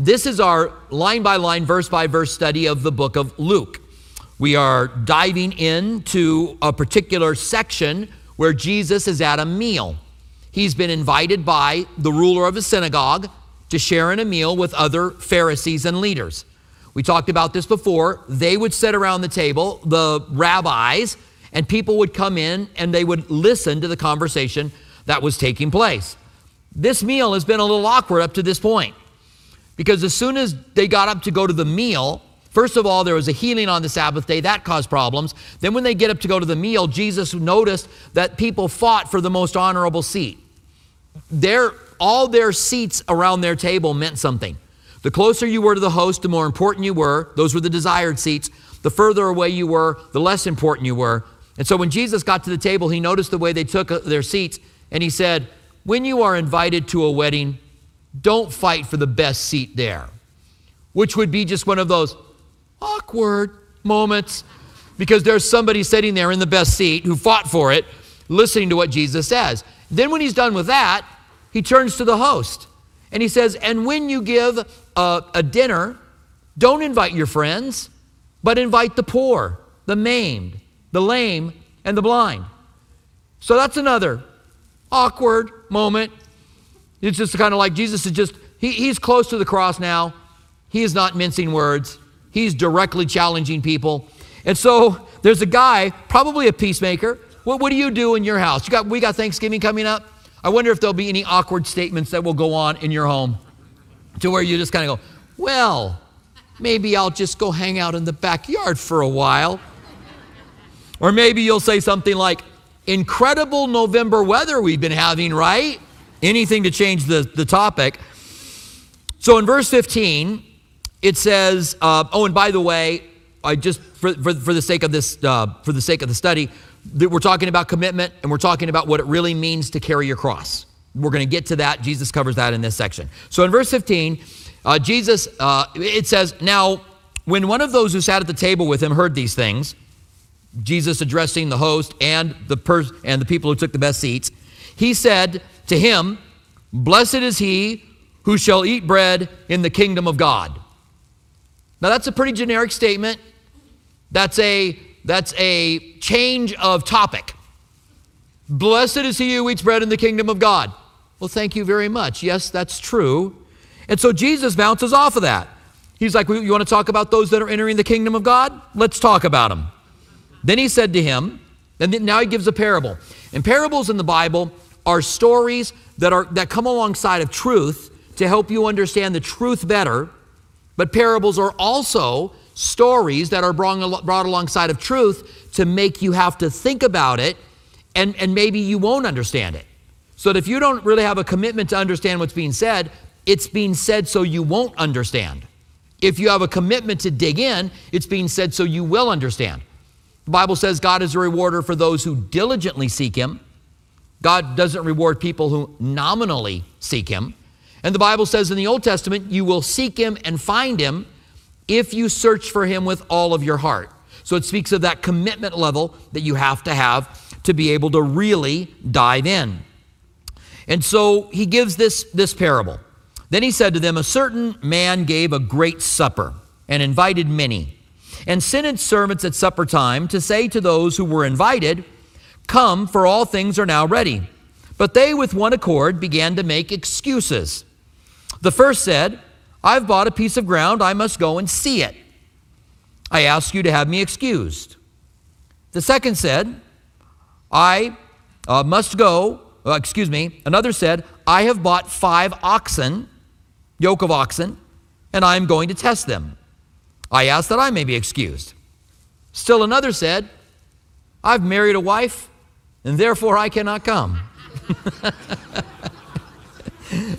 This is our line by line, verse by verse study of the book of Luke. We are diving into a particular section where Jesus is at a meal. He's been invited by the ruler of a synagogue to share in a meal with other Pharisees and leaders. We talked about this before. They would sit around the table, the rabbis, and people would come in and they would listen to the conversation that was taking place. This meal has been a little awkward up to this point because as soon as they got up to go to the meal, first of all, there was a healing on the Sabbath day that caused problems. Then, when they get up to go to the meal, Jesus noticed that people fought for the most honorable seat. Their, all their seats around their table meant something. The closer you were to the host, the more important you were. Those were the desired seats. The further away you were, the less important you were. And so when Jesus got to the table, he noticed the way they took uh, their seats and he said, When you are invited to a wedding, don't fight for the best seat there, which would be just one of those awkward moments because there's somebody sitting there in the best seat who fought for it, listening to what Jesus says. Then, when he's done with that, he turns to the host and he says, And when you give a, a dinner, don't invite your friends, but invite the poor, the maimed, the lame, and the blind. So that's another awkward moment. It's just kind of like Jesus is just, he, he's close to the cross now. He is not mincing words, he's directly challenging people. And so there's a guy, probably a peacemaker. What, what do you do in your house? You got, we got Thanksgiving coming up. I wonder if there'll be any awkward statements that will go on in your home to where you just kind of go, well, maybe I'll just go hang out in the backyard for a while. Or maybe you'll say something like, incredible November weather we've been having, right? Anything to change the, the topic. So in verse 15, it says, uh, oh, and by the way, I just, for, for, for the sake of this, uh, for the sake of the study, that we're talking about commitment and we're talking about what it really means to carry your cross. We're going to get to that. Jesus covers that in this section. So in verse 15, uh, Jesus, uh, it says, Now, when one of those who sat at the table with him heard these things, Jesus addressing the host and the, pers- and the people who took the best seats, he said to him, Blessed is he who shall eat bread in the kingdom of God. Now, that's a pretty generic statement. That's a that's a change of topic. Blessed is he who eats bread in the kingdom of God. Well, thank you very much. Yes, that's true. And so Jesus bounces off of that. He's like, You want to talk about those that are entering the kingdom of God? Let's talk about them. Then he said to him, and now he gives a parable. And parables in the Bible are stories that, are, that come alongside of truth to help you understand the truth better. But parables are also stories that are brought, brought alongside of truth to make you have to think about it and, and maybe you won't understand it. So that if you don't really have a commitment to understand what's being said, it's being said so you won't understand. If you have a commitment to dig in, it's being said so you will understand. The Bible says God is a rewarder for those who diligently seek Him. God doesn't reward people who nominally seek Him. And the Bible says in the Old Testament, you will seek Him and find Him if you search for him with all of your heart. So it speaks of that commitment level that you have to have to be able to really dive in. And so he gives this, this parable. Then he said to them, A certain man gave a great supper and invited many, and sent his servants at supper time to say to those who were invited, Come, for all things are now ready. But they with one accord began to make excuses. The first said, I've bought a piece of ground, I must go and see it. I ask you to have me excused. The second said, I uh, must go, uh, excuse me. Another said, I have bought five oxen, yoke of oxen, and I am going to test them. I ask that I may be excused. Still another said, I've married a wife, and therefore I cannot come.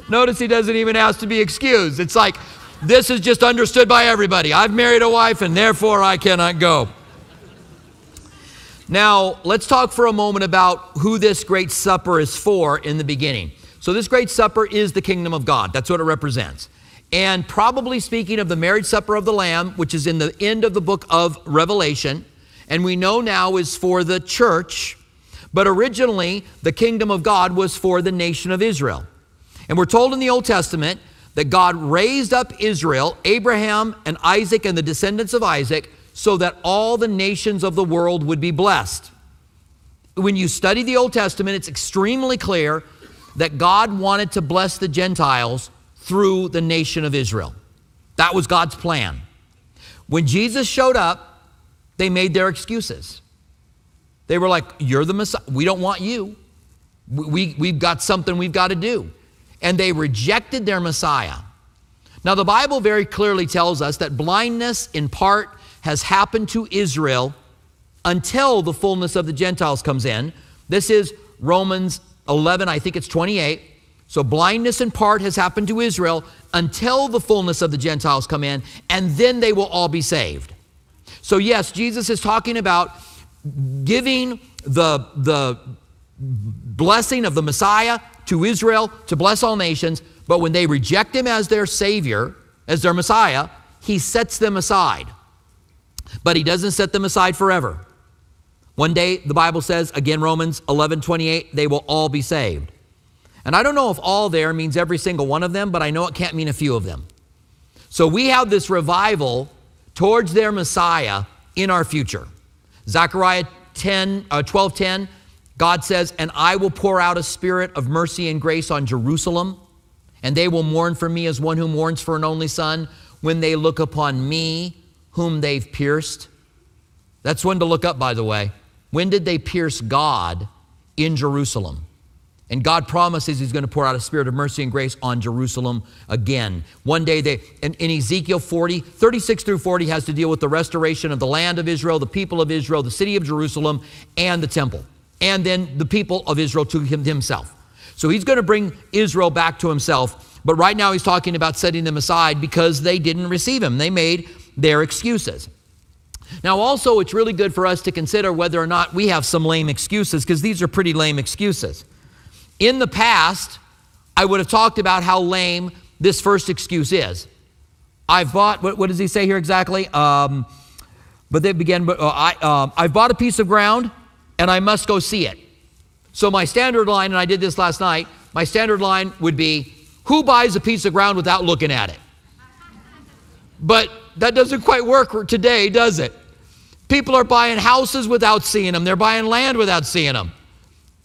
Notice he doesn't even ask to be excused. It's like, this is just understood by everybody. I've married a wife and therefore I cannot go. Now, let's talk for a moment about who this great supper is for in the beginning. So, this great supper is the kingdom of God. That's what it represents. And probably speaking of the marriage supper of the Lamb, which is in the end of the book of Revelation, and we know now is for the church, but originally the kingdom of God was for the nation of Israel. And we're told in the Old Testament that God raised up Israel, Abraham and Isaac and the descendants of Isaac, so that all the nations of the world would be blessed. When you study the Old Testament, it's extremely clear that God wanted to bless the Gentiles through the nation of Israel. That was God's plan. When Jesus showed up, they made their excuses. They were like, You're the Messiah. We don't want you. We, we've got something we've got to do. And they rejected their Messiah. Now, the Bible very clearly tells us that blindness, in part, has happened to Israel until the fullness of the Gentiles comes in. This is Romans 11, I think it's 28. So blindness in part has happened to Israel until the fullness of the Gentiles come in, and then they will all be saved. So, yes, Jesus is talking about giving the, the blessing of the Messiah to Israel to bless all nations, but when they reject him as their Savior, as their Messiah, he sets them aside. But he doesn't set them aside forever. One day, the Bible says, again, Romans 11 28, they will all be saved. And I don't know if all there means every single one of them, but I know it can't mean a few of them. So we have this revival towards their Messiah in our future. Zechariah 10, uh, 12 10, God says, And I will pour out a spirit of mercy and grace on Jerusalem, and they will mourn for me as one who mourns for an only son when they look upon me, whom they've pierced. That's one to look up, by the way. When did they pierce God in Jerusalem? And God promises He's going to pour out a spirit of mercy and grace on Jerusalem again. One day, they, in, in, Ezekiel 40, 36 through 40 has to deal with the restoration of the land of Israel, the people of Israel, the city of Jerusalem, and the temple. And then the people of Israel to him, Himself. So He's going to bring Israel back to Himself. But right now, He's talking about setting them aside because they didn't receive Him. They made their excuses. Now, also, it's really good for us to consider whether or not we have some lame excuses, because these are pretty lame excuses. In the past, I would have talked about how lame this first excuse is. I've bought, what, what does he say here exactly? Um, but they began, uh, I, uh, I've bought a piece of ground and I must go see it. So my standard line, and I did this last night, my standard line would be, who buys a piece of ground without looking at it? But that doesn't quite work today, does it? People are buying houses without seeing them, they're buying land without seeing them.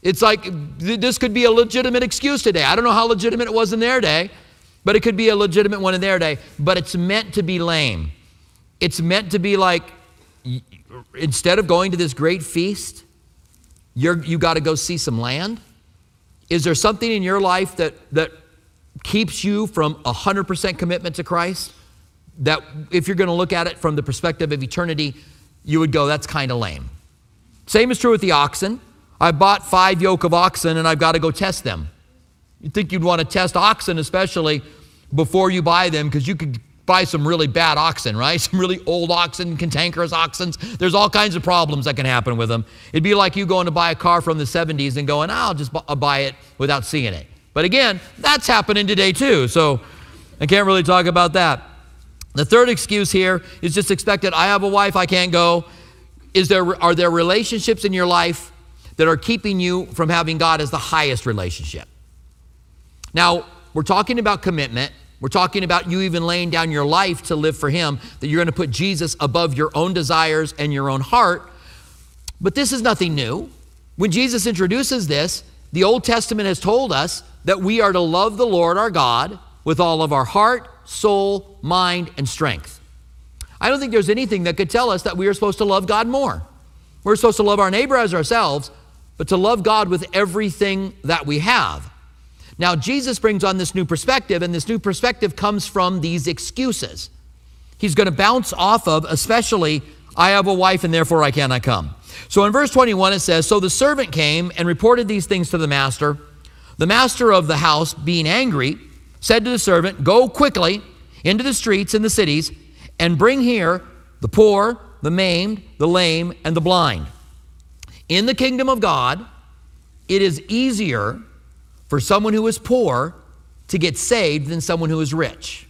It's like this could be a legitimate excuse today. I don't know how legitimate it was in their day, but it could be a legitimate one in their day. But it's meant to be lame. It's meant to be like instead of going to this great feast, you're, you got to go see some land. Is there something in your life that, that keeps you from 100% commitment to Christ? that if you're going to look at it from the perspective of eternity, you would go, that's kind of lame. Same is true with the oxen. I bought five yoke of oxen and I've got to go test them. You'd think you'd want to test oxen, especially before you buy them, because you could buy some really bad oxen, right? Some really old oxen, cantankerous oxen. There's all kinds of problems that can happen with them. It'd be like you going to buy a car from the 70s and going, I'll just uh, buy it without seeing it. But again, that's happening today too. So I can't really talk about that. The third excuse here is just expected. I have a wife, I can't go. Is there, are there relationships in your life that are keeping you from having God as the highest relationship? Now, we're talking about commitment. We're talking about you even laying down your life to live for Him, that you're going to put Jesus above your own desires and your own heart. But this is nothing new. When Jesus introduces this, the Old Testament has told us that we are to love the Lord our God with all of our heart, soul, mind, and strength. I don't think there's anything that could tell us that we are supposed to love God more. We're supposed to love our neighbor as ourselves, but to love God with everything that we have. Now, Jesus brings on this new perspective, and this new perspective comes from these excuses. He's going to bounce off of, especially, I have a wife and therefore I cannot come. So in verse 21, it says, So the servant came and reported these things to the master. The master of the house, being angry, said to the servant, Go quickly into the streets and the cities and bring here the poor, the maimed, the lame, and the blind. In the kingdom of God, it is easier for someone who is poor to get saved than someone who is rich.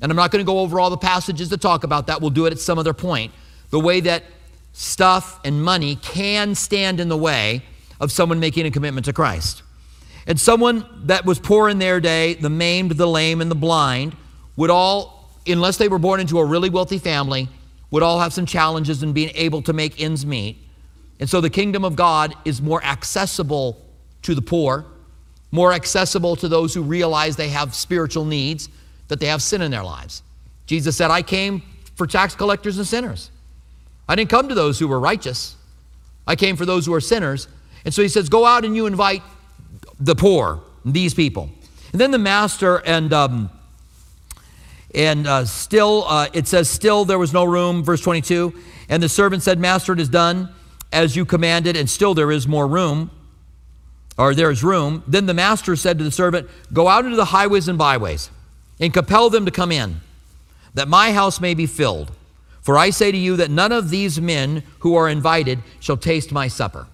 And I'm not going to go over all the passages to talk about that. We'll do it at some other point. The way that stuff and money can stand in the way of someone making a commitment to Christ. And someone that was poor in their day, the maimed, the lame, and the blind, would all, unless they were born into a really wealthy family, would all have some challenges in being able to make ends meet. And so the kingdom of God is more accessible to the poor, more accessible to those who realize they have spiritual needs, that they have sin in their lives. Jesus said, I came for tax collectors and sinners. I didn't come to those who were righteous. I came for those who are sinners. And so he says, Go out and you invite the poor, these people. And then the master and um, and uh, still uh, it says still there was no room verse 22 and the servant said master it is done as you commanded and still there is more room or there is room. Then the master said to the servant go out into the highways and byways and compel them to come in that my house may be filled. For i say to you that none of these men who are invited shall taste my supper.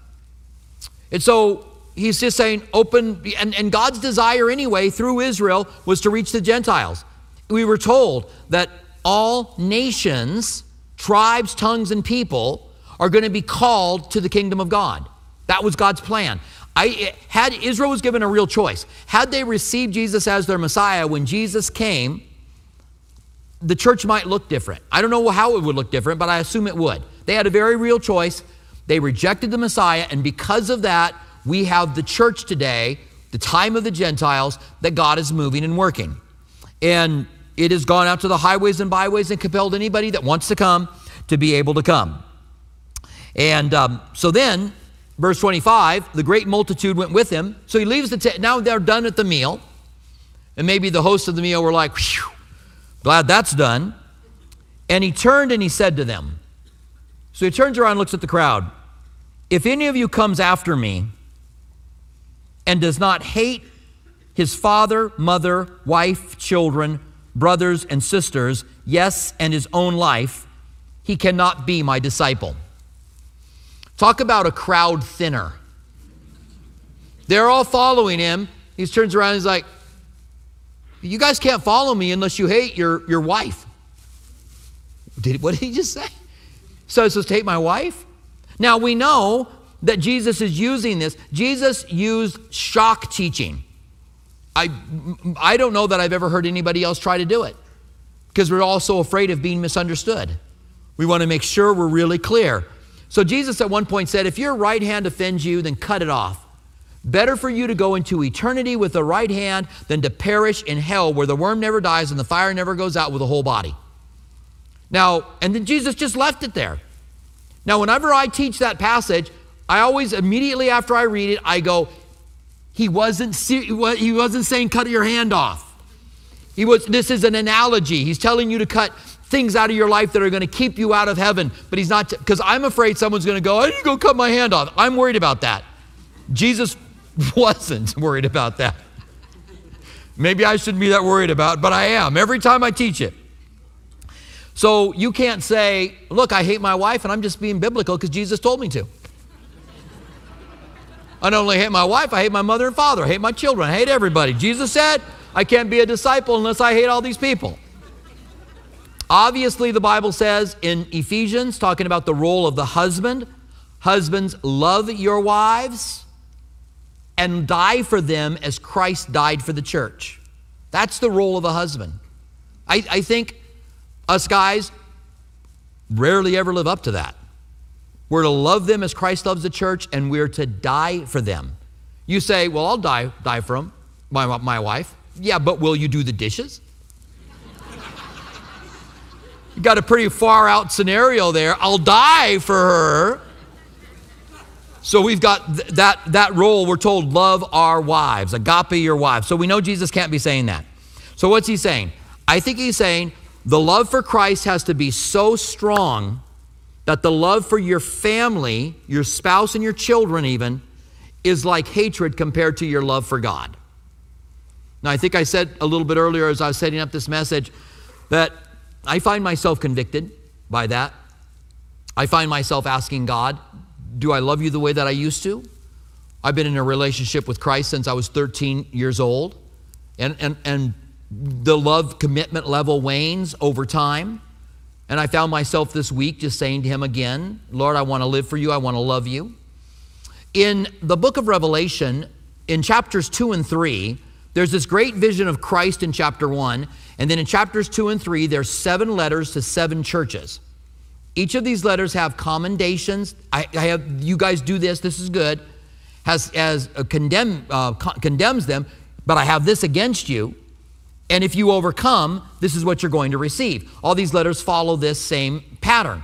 And so he's just saying, open, and, and God's desire anyway through Israel was to reach the Gentiles. We were told that all nations, tribes, tongues, and people are going to be called to the kingdom of God. That was God's plan. I, had Israel was given a real choice. Had they received Jesus as their Messiah when Jesus came, the church might look different. I don't know how it would look different, but I assume it would. They had a very real choice. They rejected the Messiah, and because of that, we have the church today, the time of the Gentiles, that God is moving and working. And it has gone out to the highways and byways and compelled anybody that wants to come to be able to come. And um, so then, verse 25, the great multitude went with him. So he leaves the tent. Now they're done at the meal. And maybe the hosts of the meal were like, glad that's done. And he turned and he said to them, So he turns around and looks at the crowd. If any of you comes after me and does not hate his father, mother, wife, children, brothers, and sisters, yes, and his own life, he cannot be my disciple. Talk about a crowd thinner. They're all following him. He turns around and he's like, You guys can't follow me unless you hate your, your wife. Did, what did he just say? So it's says, hate my wife? Now we know that Jesus is using this. Jesus used shock teaching. I, I don't know that I've ever heard anybody else try to do it because we're all so afraid of being misunderstood. We want to make sure we're really clear. So Jesus at one point said, If your right hand offends you, then cut it off. Better for you to go into eternity with the right hand than to perish in hell where the worm never dies and the fire never goes out with the whole body. Now, and then Jesus just left it there. Now, whenever I teach that passage, I always, immediately after I read it, I go, he wasn't, he wasn't saying cut your hand off. He was, this is an analogy. He's telling you to cut things out of your life that are going to keep you out of heaven. But he's not, because I'm afraid someone's going to go, I need to go cut my hand off. I'm worried about that. Jesus wasn't worried about that. Maybe I shouldn't be that worried about, but I am every time I teach it. So you can't say, look, I hate my wife and I'm just being biblical because Jesus told me to. I not only hate my wife, I hate my mother and father, I hate my children, I hate everybody. Jesus said, I can't be a disciple unless I hate all these people. Obviously, the Bible says in Ephesians, talking about the role of the husband, husbands, love your wives and die for them as Christ died for the church. That's the role of a husband. I, I think us guys rarely ever live up to that. We're to love them as Christ loves the church, and we're to die for them. You say, Well, I'll die, die for them, my, my wife. Yeah, but will you do the dishes? You got a pretty far out scenario there. I'll die for her. So we've got th- that, that role. We're told, love our wives, agape your wives. So we know Jesus can't be saying that. So what's he saying? I think he's saying the love for Christ has to be so strong that the love for your family, your spouse, and your children, even, is like hatred compared to your love for God. Now, I think I said a little bit earlier as I was setting up this message that I find myself convicted by that. I find myself asking God, Do I love you the way that I used to? I've been in a relationship with Christ since I was 13 years old, and, and, and the love commitment level wanes over time. And I found myself this week just saying to him again, Lord, I want to live for you. I want to love you. In the book of Revelation, in chapters 2 and 3, there's this great vision of Christ in chapter 1, and then in chapters 2 and 3, there's seven letters to seven churches. Each of these letters have commendations. I, I have you guys do this. This is good. Has as condemn uh, con- condemns them, but I have this against you. And if you overcome, this is what you're going to receive. All these letters follow this same pattern.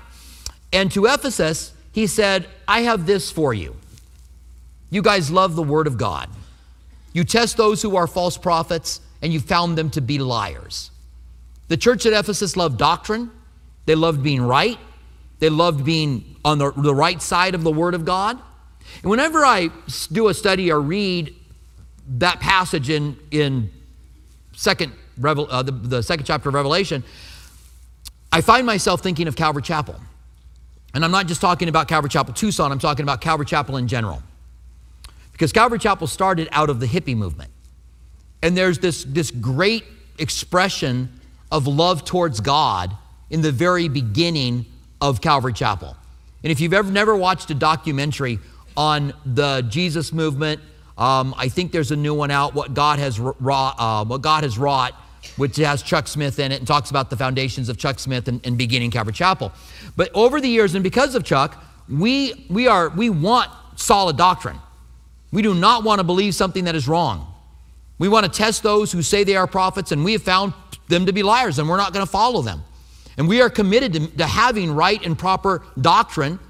And to Ephesus, he said, I have this for you. You guys love the Word of God. You test those who are false prophets, and you found them to be liars. The church at Ephesus loved doctrine, they loved being right, they loved being on the, the right side of the Word of God. And whenever I do a study or read that passage in, in second, uh, the, the second chapter of Revelation, I find myself thinking of Calvary Chapel. And I'm not just talking about Calvary Chapel Tucson, I'm talking about Calvary Chapel in general. Because Calvary Chapel started out of the hippie movement. And there's this, this great expression of love towards God in the very beginning of Calvary Chapel. And if you've ever never watched a documentary on the Jesus movement, um, I think there's a new one out, what God has wrought, uh, what God has wrought, which has Chuck Smith in it and talks about the foundations of Chuck Smith and, and beginning Calvary Chapel. But over the years, and because of Chuck, we we are we want solid doctrine. We do not want to believe something that is wrong. We want to test those who say they are prophets, and we have found them to be liars, and we're not going to follow them. And we are committed to, to having right and proper doctrine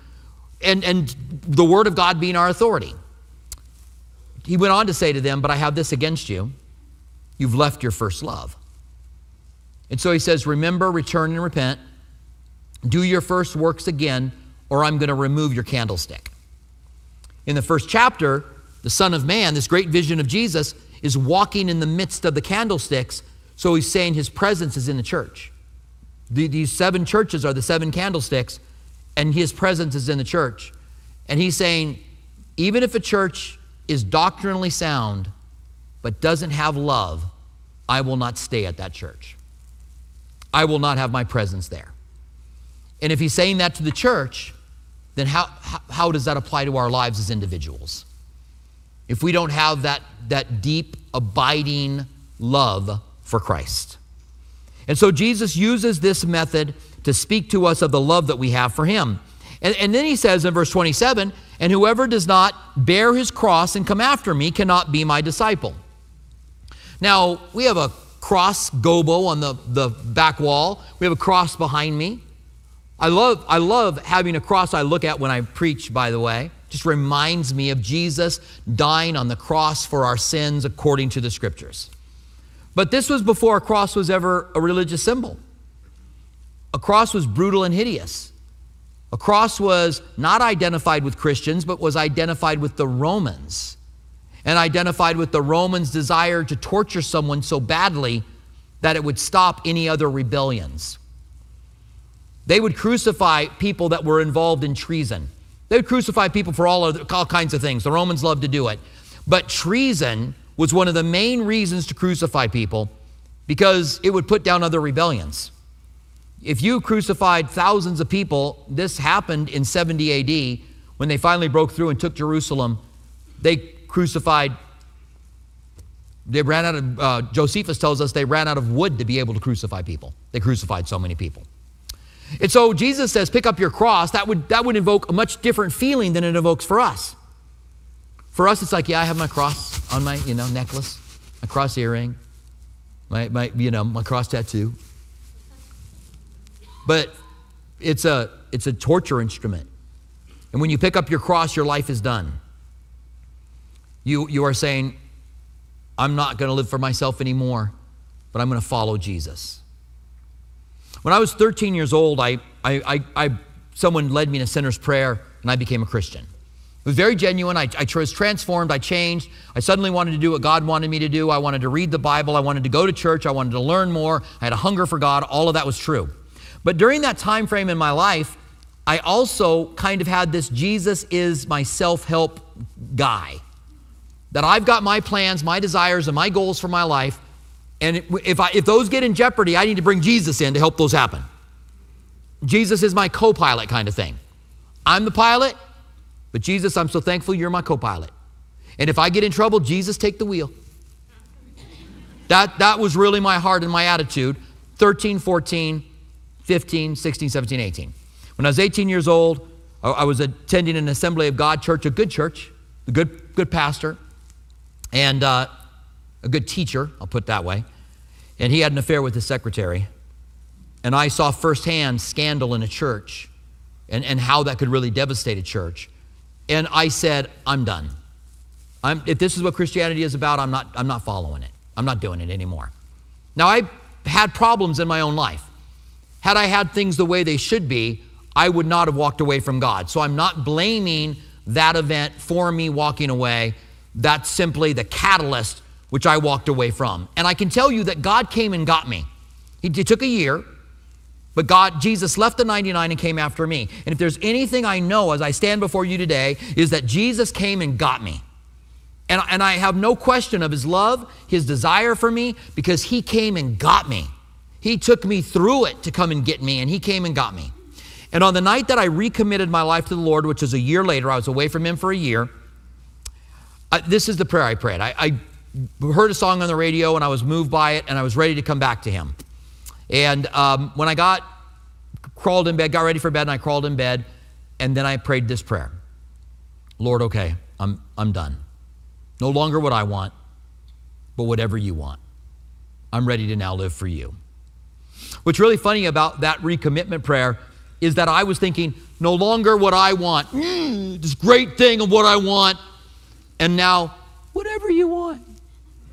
and, and the Word of God being our authority. He went on to say to them, But I have this against you. You've left your first love. And so he says, Remember, return, and repent. Do your first works again, or I'm going to remove your candlestick. In the first chapter, the Son of Man, this great vision of Jesus, is walking in the midst of the candlesticks. So he's saying his presence is in the church. The, these seven churches are the seven candlesticks, and his presence is in the church. And he's saying, even if a church is doctrinally sound but doesn't have love, I will not stay at that church. I will not have my presence there. And if he's saying that to the church, then how, how, how does that apply to our lives as individuals? If we don't have that, that deep, abiding love for Christ. And so Jesus uses this method to speak to us of the love that we have for him. And, and then he says in verse 27 And whoever does not bear his cross and come after me cannot be my disciple. Now, we have a cross gobo on the, the back wall, we have a cross behind me. I love, I love having a cross I look at when I preach, by the way just reminds me of Jesus dying on the cross for our sins according to the scriptures. But this was before a cross was ever a religious symbol. A cross was brutal and hideous. A cross was not identified with Christians, but was identified with the Romans and identified with the Romans' desire to torture someone so badly that it would stop any other rebellions. They would crucify people that were involved in treason. They would crucify people for all, other, all kinds of things. The Romans loved to do it. But treason was one of the main reasons to crucify people because it would put down other rebellions. If you crucified thousands of people, this happened in 70 AD when they finally broke through and took Jerusalem. They crucified, they ran out of, uh, Josephus tells us they ran out of wood to be able to crucify people. They crucified so many people. And so Jesus says, pick up your cross. That would, that would invoke a much different feeling than it evokes for us. For us, it's like, yeah, I have my cross on my, you know, necklace, my cross earring, my, my you know, my cross tattoo. But it's a, it's a torture instrument. And when you pick up your cross, your life is done. You, you are saying, I'm not going to live for myself anymore, but I'm going to follow Jesus. When I was 13 years old, I, I, I, I someone led me in a sinner's prayer and I became a Christian. It was very genuine. I, I, was transformed. I changed. I suddenly wanted to do what God wanted me to do. I wanted to read the Bible. I wanted to go to church. I wanted to learn more. I had a hunger for God. All of that was true. But during that time frame in my life, I also kind of had this Jesus is my self help guy. That I've got my plans, my desires, and my goals for my life, and if, I, if those get in jeopardy, I need to bring Jesus in to help those happen. Jesus is my co pilot kind of thing. I'm the pilot, but Jesus, I'm so thankful you're my co pilot. And if I get in trouble, Jesus, take the wheel. That, that was really my heart and my attitude 13, 14, 15, 16, 17, 18. When I was 18 years old, I was attending an Assembly of God church, a good church, a good, good pastor, and uh, a good teacher, I'll put it that way. And he had an affair with his secretary. And I saw firsthand scandal in a church and, and how that could really devastate a church. And I said, I'm done. I'm, if this is what Christianity is about, I'm not, I'm not following it. I'm not doing it anymore. Now, I had problems in my own life. Had I had things the way they should be, I would not have walked away from God. So I'm not blaming that event for me walking away. That's simply the catalyst which I walked away from. And I can tell you that God came and got me. It took a year, but God, Jesus left the 99 and came after me. And if there's anything I know as I stand before you today, is that Jesus came and got me. And, and I have no question of his love, his desire for me, because he came and got me. He took me through it to come and get me, and he came and got me. And on the night that I recommitted my life to the Lord, which was a year later, I was away from Him for a year. This is the prayer I prayed. I, I, heard a song on the radio and I was moved by it and I was ready to come back to Him. And um, when I got, crawled in bed, got ready for bed, and I crawled in bed, and then I prayed this prayer Lord, okay, I'm, I'm done. No longer what I want, but whatever you want. I'm ready to now live for you. What's really funny about that recommitment prayer is that I was thinking, no longer what I want, mm, this great thing of what I want, and now, whatever you want.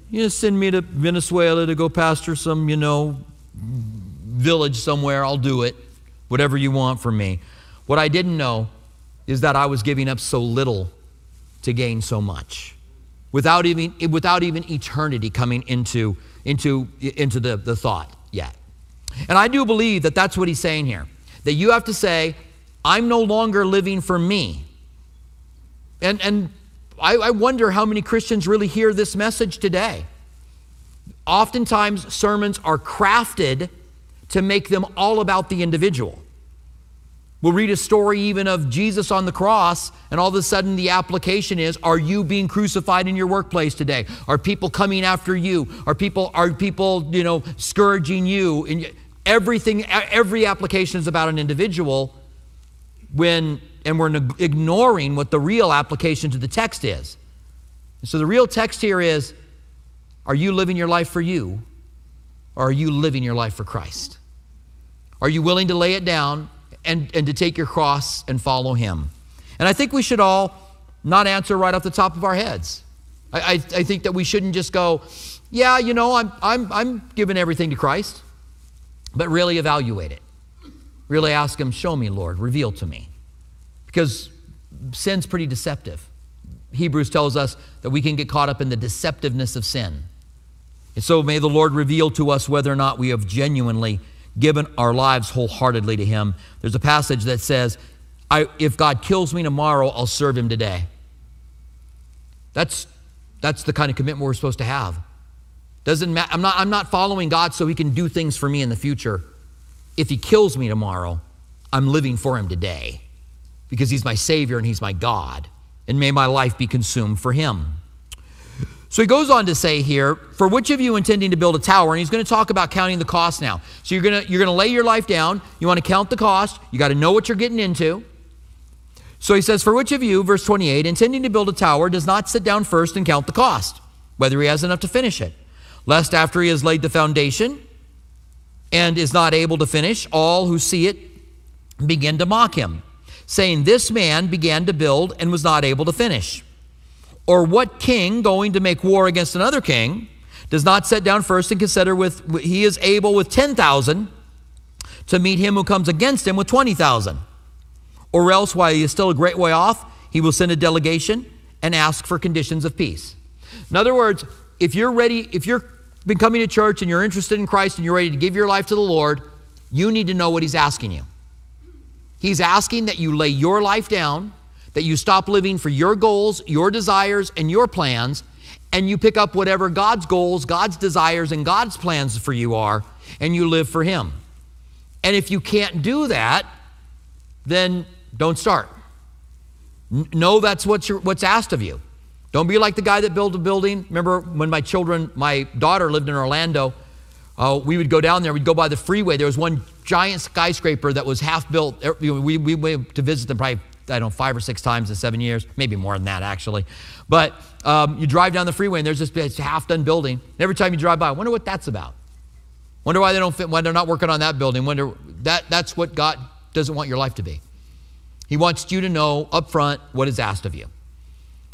You know, send me to Venezuela to go pastor some, you know, village somewhere, I'll do it. Whatever you want from me. What I didn't know is that I was giving up so little to gain so much. Without even, without even eternity coming into, into, into the, the thought yet. And I do believe that that's what he's saying here that you have to say, I'm no longer living for me. And, and I, I wonder how many Christians really hear this message today. Oftentimes, sermons are crafted to make them all about the individual. We'll read a story even of Jesus on the cross, and all of a sudden the application is Are you being crucified in your workplace today? Are people coming after you? Are people, are people you know, scourging you? And everything, every application is about an individual when, and we're ignoring what the real application to the text is. So the real text here is Are you living your life for you? Or are you living your life for Christ? Are you willing to lay it down and, and to take your cross and follow Him? And I think we should all not answer right off the top of our heads. I, I, I think that we shouldn't just go, yeah, you know, I'm, I'm, I'm giving everything to Christ. But really evaluate it. Really ask Him, Show me, Lord, reveal to me. Because sin's pretty deceptive. Hebrews tells us that we can get caught up in the deceptiveness of sin. And so may the Lord reveal to us whether or not we have genuinely given our lives wholeheartedly to Him. There's a passage that says, If God kills me tomorrow, I'll serve Him today. That's, that's the kind of commitment we're supposed to have. Doesn't matter. I'm not, I'm not following God so he can do things for me in the future. If he kills me tomorrow, I'm living for him today because he's my Savior and he's my God. And may my life be consumed for him. So he goes on to say here, for which of you intending to build a tower? And he's going to talk about counting the cost now. So you're going to, you're going to lay your life down. You want to count the cost. You got to know what you're getting into. So he says, For which of you, verse 28, intending to build a tower, does not sit down first and count the cost, whether he has enough to finish it? lest after he has laid the foundation and is not able to finish, all who see it begin to mock him, saying, This man began to build and was not able to finish. Or what king going to make war against another king does not set down first and consider with he is able with 10,000 to meet him who comes against him with 20,000? Or else, while he is still a great way off, he will send a delegation and ask for conditions of peace. In other words, if you're ready, if you're been coming to church and you're interested in Christ and you're ready to give your life to the Lord, you need to know what He's asking you. He's asking that you lay your life down, that you stop living for your goals, your desires, and your plans, and you pick up whatever God's goals, God's desires, and God's plans for you are, and you live for Him. And if you can't do that, then don't start. Know that's what's, your, what's asked of you. Don't be like the guy that built a building. Remember when my children, my daughter lived in Orlando, uh, we would go down there, we'd go by the freeway. There was one giant skyscraper that was half built. Er, we, we went to visit them probably, I don't know, five or six times in seven years, maybe more than that actually. But um, you drive down the freeway and there's this half done building. And every time you drive by, I wonder what that's about. Wonder why they don't fit, why they're not working on that building. Wonder that that's what God doesn't want your life to be. He wants you to know up front what is asked of you.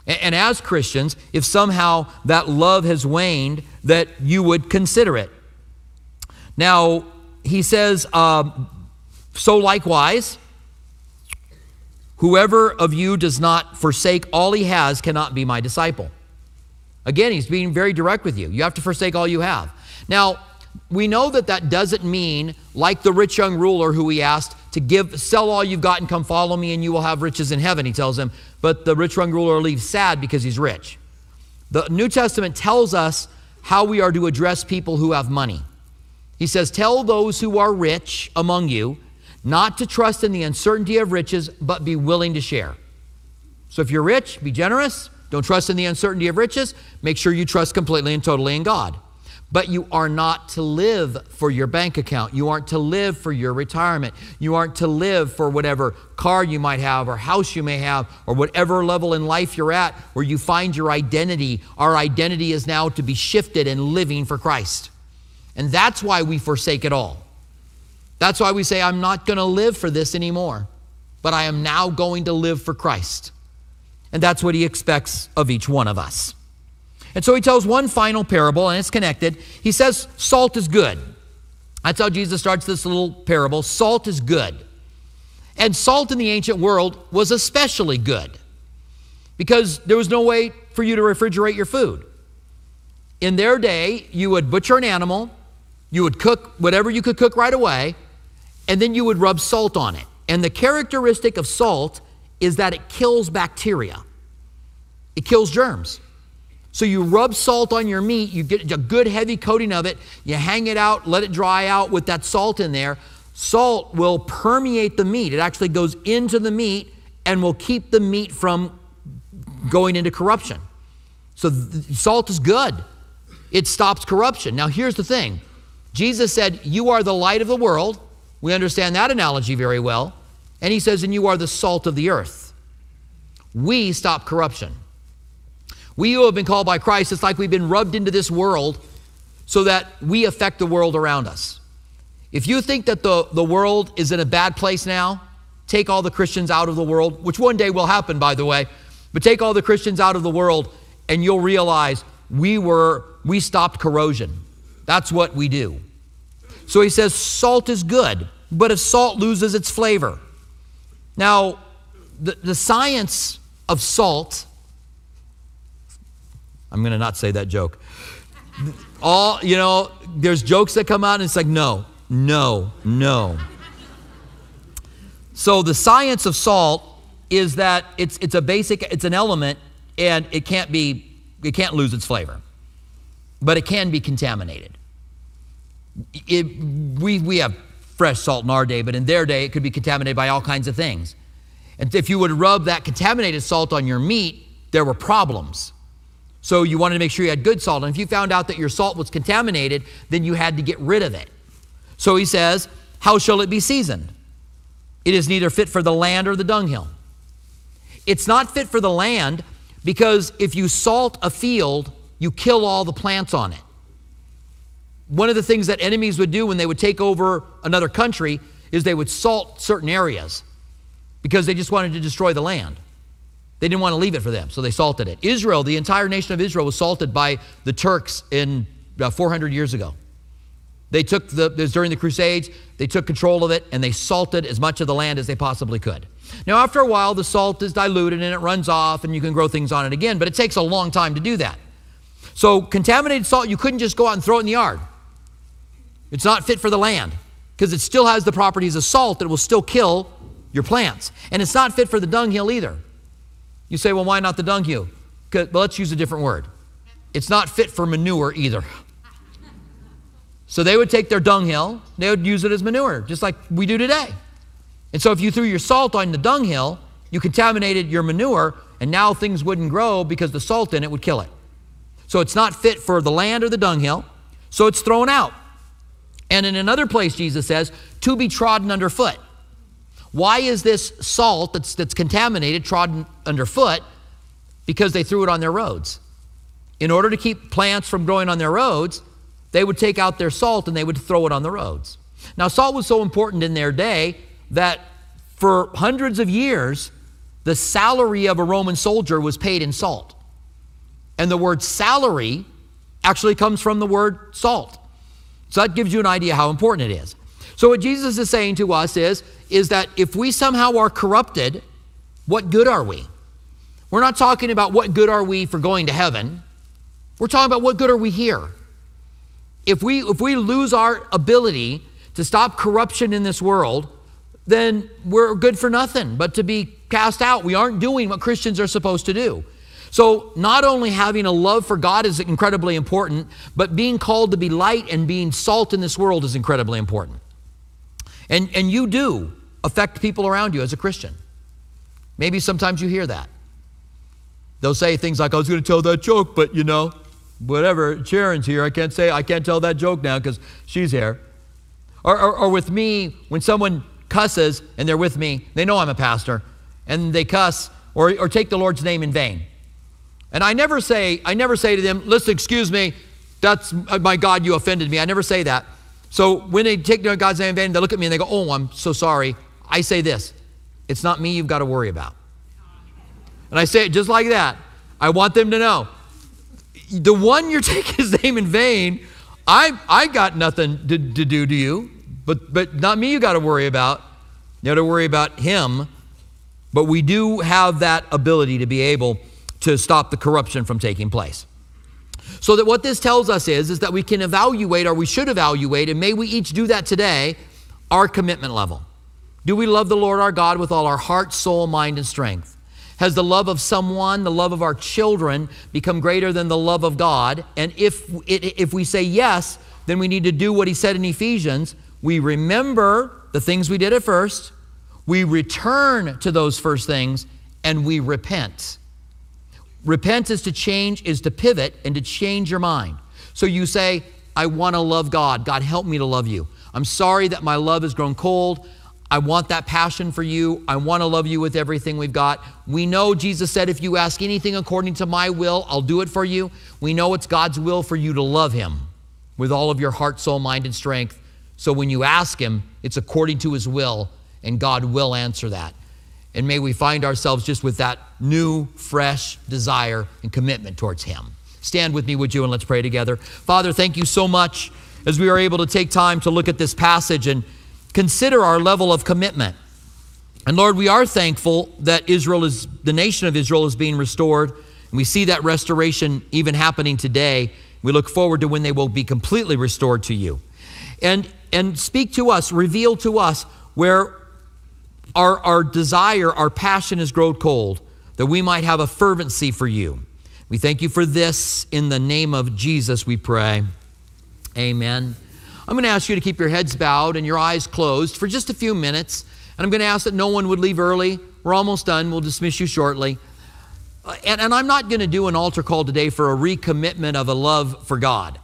And, and as Christians, if somehow that love has waned, that you would consider it. Now, he says, uh, so likewise, whoever of you does not forsake all he has cannot be my disciple. Again, he's being very direct with you. You have to forsake all you have. Now, we know that that doesn't mean, like the rich young ruler who he asked to give, sell all you've got and come follow me and you will have riches in heaven, he tells him. But the rich young ruler leaves sad because he's rich. The New Testament tells us how we are to address people who have money. He says, Tell those who are rich among you not to trust in the uncertainty of riches, but be willing to share. So if you're rich, be generous. Don't trust in the uncertainty of riches. Make sure you trust completely and totally in God. But you are not to live for your bank account. You aren't to live for your retirement. You aren't to live for whatever car you might have or house you may have or whatever level in life you're at where you find your identity. Our identity is now to be shifted and living for Christ. And that's why we forsake it all. That's why we say, I'm not going to live for this anymore, but I am now going to live for Christ. And that's what he expects of each one of us. And so he tells one final parable, and it's connected. He says, Salt is good. That's how Jesus starts this little parable. Salt is good. And salt in the ancient world was especially good because there was no way for you to refrigerate your food. In their day, you would butcher an animal, you would cook whatever you could cook right away, and then you would rub salt on it. And the characteristic of salt is that it kills bacteria, it kills germs. So you rub salt on your meat, you get a good heavy coating of it, you hang it out, let it dry out with that salt in there. Salt will permeate the meat. It actually goes into the meat and will keep the meat from going into corruption. So salt is good. It stops corruption. Now here's the thing. Jesus said, "You are the light of the world." We understand that analogy very well. And he says, "And you are the salt of the earth." We stop corruption. We who have been called by Christ, it's like we've been rubbed into this world so that we affect the world around us. If you think that the, the world is in a bad place now, take all the Christians out of the world, which one day will happen, by the way, but take all the Christians out of the world and you'll realize we were, we stopped corrosion. That's what we do. So he says salt is good, but if salt loses its flavor. Now, the, the science of salt I'm going to not say that joke. All, you know, there's jokes that come out and it's like, no, no, no. So the science of salt is that it's, it's a basic, it's an element and it can't be, it can't lose its flavor, but it can be contaminated. It, we, we have fresh salt in our day, but in their day, it could be contaminated by all kinds of things. And if you would rub that contaminated salt on your meat, there were problems. So you wanted to make sure you had good salt. And if you found out that your salt was contaminated, then you had to get rid of it. So he says, How shall it be seasoned? It is neither fit for the land or the dunghill. It's not fit for the land because if you salt a field, you kill all the plants on it. One of the things that enemies would do when they would take over another country is they would salt certain areas because they just wanted to destroy the land. They didn't want to leave it for them, so they salted it. Israel, the entire nation of Israel, was salted by the Turks in uh, 400 years ago. They took the, during the Crusades, they took control of it and they salted as much of the land as they possibly could. Now, after a while, the salt is diluted and it runs off and you can grow things on it again, but it takes a long time to do that. So, contaminated salt, you couldn't just go out and throw it in the yard. It's not fit for the land because it still has the properties of salt that will still kill your plants. And it's not fit for the dunghill either. You say, well, why not the dunghill? Well, let's use a different word. It's not fit for manure either. So they would take their dunghill, they would use it as manure, just like we do today. And so if you threw your salt on the dunghill, you contaminated your manure, and now things wouldn't grow because the salt in it would kill it. So it's not fit for the land or the dunghill, so it's thrown out. And in another place, Jesus says, to be trodden underfoot. Why is this salt that's, that's contaminated trodden underfoot? Because they threw it on their roads. In order to keep plants from growing on their roads, they would take out their salt and they would throw it on the roads. Now, salt was so important in their day that for hundreds of years, the salary of a Roman soldier was paid in salt. And the word salary actually comes from the word salt. So that gives you an idea how important it is. So what Jesus is saying to us is, is that if we somehow are corrupted, what good are we? We're not talking about what good are we for going to heaven. We're talking about what good are we here. If we if we lose our ability to stop corruption in this world, then we're good for nothing but to be cast out. We aren't doing what Christians are supposed to do. So, not only having a love for God is incredibly important, but being called to be light and being salt in this world is incredibly important. And, and you do affect people around you as a Christian. Maybe sometimes you hear that. They'll say things like, I was going to tell that joke, but you know, whatever, Sharon's here. I can't say, I can't tell that joke now because she's here. Or, or, or with me, when someone cusses and they're with me, they know I'm a pastor, and they cuss or, or take the Lord's name in vain. And I never say, I never say to them, listen, excuse me, that's uh, my God, you offended me. I never say that. So when they take God's name in vain, they look at me and they go, oh, I'm so sorry. I say this, it's not me you've got to worry about. And I say it just like that. I want them to know the one you're taking his name in vain, I, I got nothing to, to do to you, but, but not me you got to worry about. You got to worry about him. But we do have that ability to be able to stop the corruption from taking place. So that what this tells us is, is that we can evaluate, or we should evaluate, and may we each do that today, our commitment level. Do we love the Lord our God with all our heart, soul, mind, and strength? Has the love of someone, the love of our children, become greater than the love of God? And if, if we say yes, then we need to do what he said in Ephesians. We remember the things we did at first, we return to those first things, and we repent. Repent is to change, is to pivot and to change your mind. So you say, I want to love God. God, help me to love you. I'm sorry that my love has grown cold. I want that passion for you. I want to love you with everything we've got. We know Jesus said, if you ask anything according to my will, I'll do it for you. We know it's God's will for you to love him with all of your heart, soul, mind, and strength. So when you ask him, it's according to his will, and God will answer that. And may we find ourselves just with that new, fresh desire and commitment towards Him. Stand with me, would you, and let's pray together. Father, thank you so much as we are able to take time to look at this passage and consider our level of commitment. And Lord, we are thankful that Israel is, the nation of Israel is being restored. And we see that restoration even happening today. We look forward to when they will be completely restored to you. And, and speak to us, reveal to us where our, our desire, our passion has grown cold, that we might have a fervency for you. We thank you for this. In the name of Jesus, we pray. Amen. I'm going to ask you to keep your heads bowed and your eyes closed for just a few minutes. And I'm going to ask that no one would leave early. We're almost done. We'll dismiss you shortly. Uh, and, and I'm not going to do an altar call today for a recommitment of a love for God.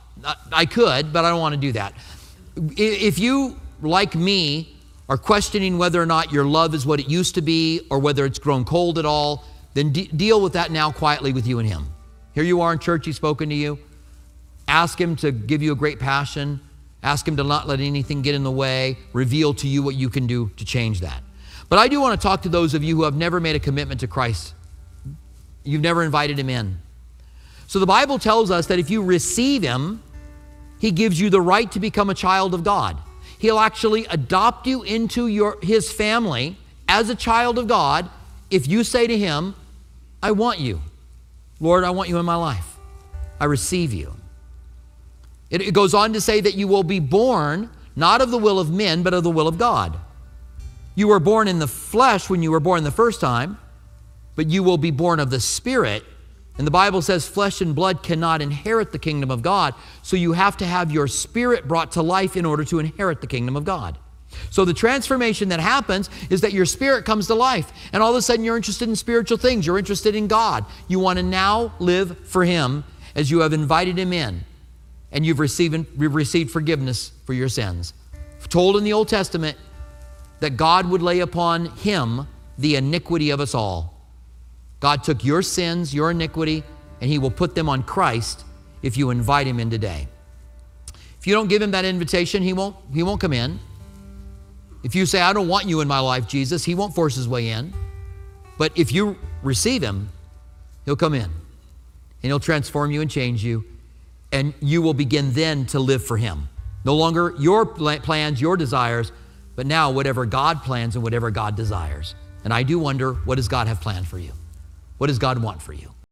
I could, but I don't want to do that. If you, like me, are questioning whether or not your love is what it used to be or whether it's grown cold at all, then de- deal with that now quietly with you and Him. Here you are in church, He's spoken to you. Ask Him to give you a great passion. Ask Him to not let anything get in the way, reveal to you what you can do to change that. But I do want to talk to those of you who have never made a commitment to Christ. You've never invited Him in. So the Bible tells us that if you receive Him, He gives you the right to become a child of God. He'll actually adopt you into your, his family as a child of God if you say to him, I want you. Lord, I want you in my life. I receive you. It, it goes on to say that you will be born not of the will of men, but of the will of God. You were born in the flesh when you were born the first time, but you will be born of the Spirit and the Bible says flesh and blood cannot inherit the kingdom of God. So you have to have your spirit brought to life in order to inherit the kingdom of God. So the transformation that happens is that your spirit comes to life, and all of a sudden you're interested in spiritual things. You're interested in God. You want to now live for Him as you have invited Him in, and you've received, you've received forgiveness for your sins. Told in the Old Testament that God would lay upon Him the iniquity of us all. God took your sins, your iniquity, and He will put them on Christ if you invite Him in today. If you don't give Him that invitation, He won't, he won't come in. If you say, I don't want you in my life, Jesus, He won't force His way in. But if you receive Him, He'll come in and He'll transform you and change you, and you will begin then to live for Him. No longer your plans, your desires, but now whatever God plans and whatever God desires. And I do wonder, what does God have planned for you? What does God want for you?